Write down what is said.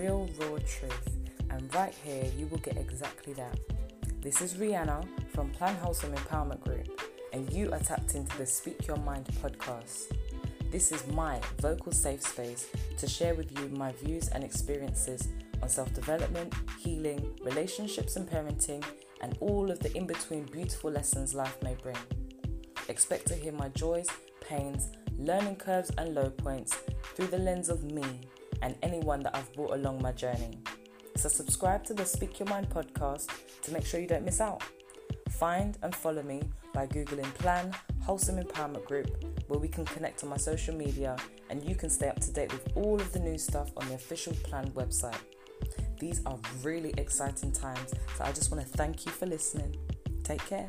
real, raw truth. And right here, you will get exactly that. This is Rhyana from Plan Wholesome Empowerment Group, and you are tapped into the Speak Your Mind podcast. This is my vocal safe space to share with you my views and experiences on self development, healing, relationships, and parenting, and all of the in between beautiful lessons life may bring. Expect to hear my joys, pains, learning curves, and low points through the lens of me and anyone that I've brought along my journey. So, subscribe to the Speak Your Mind podcast to make sure you don't miss out. Find and follow me by Googling Plan Wholesome Empowerment Group, where we can connect on my social media and you can stay up to date with all of the new stuff on the official Plan website. These are really exciting times, so I just want to thank you for listening. Take care.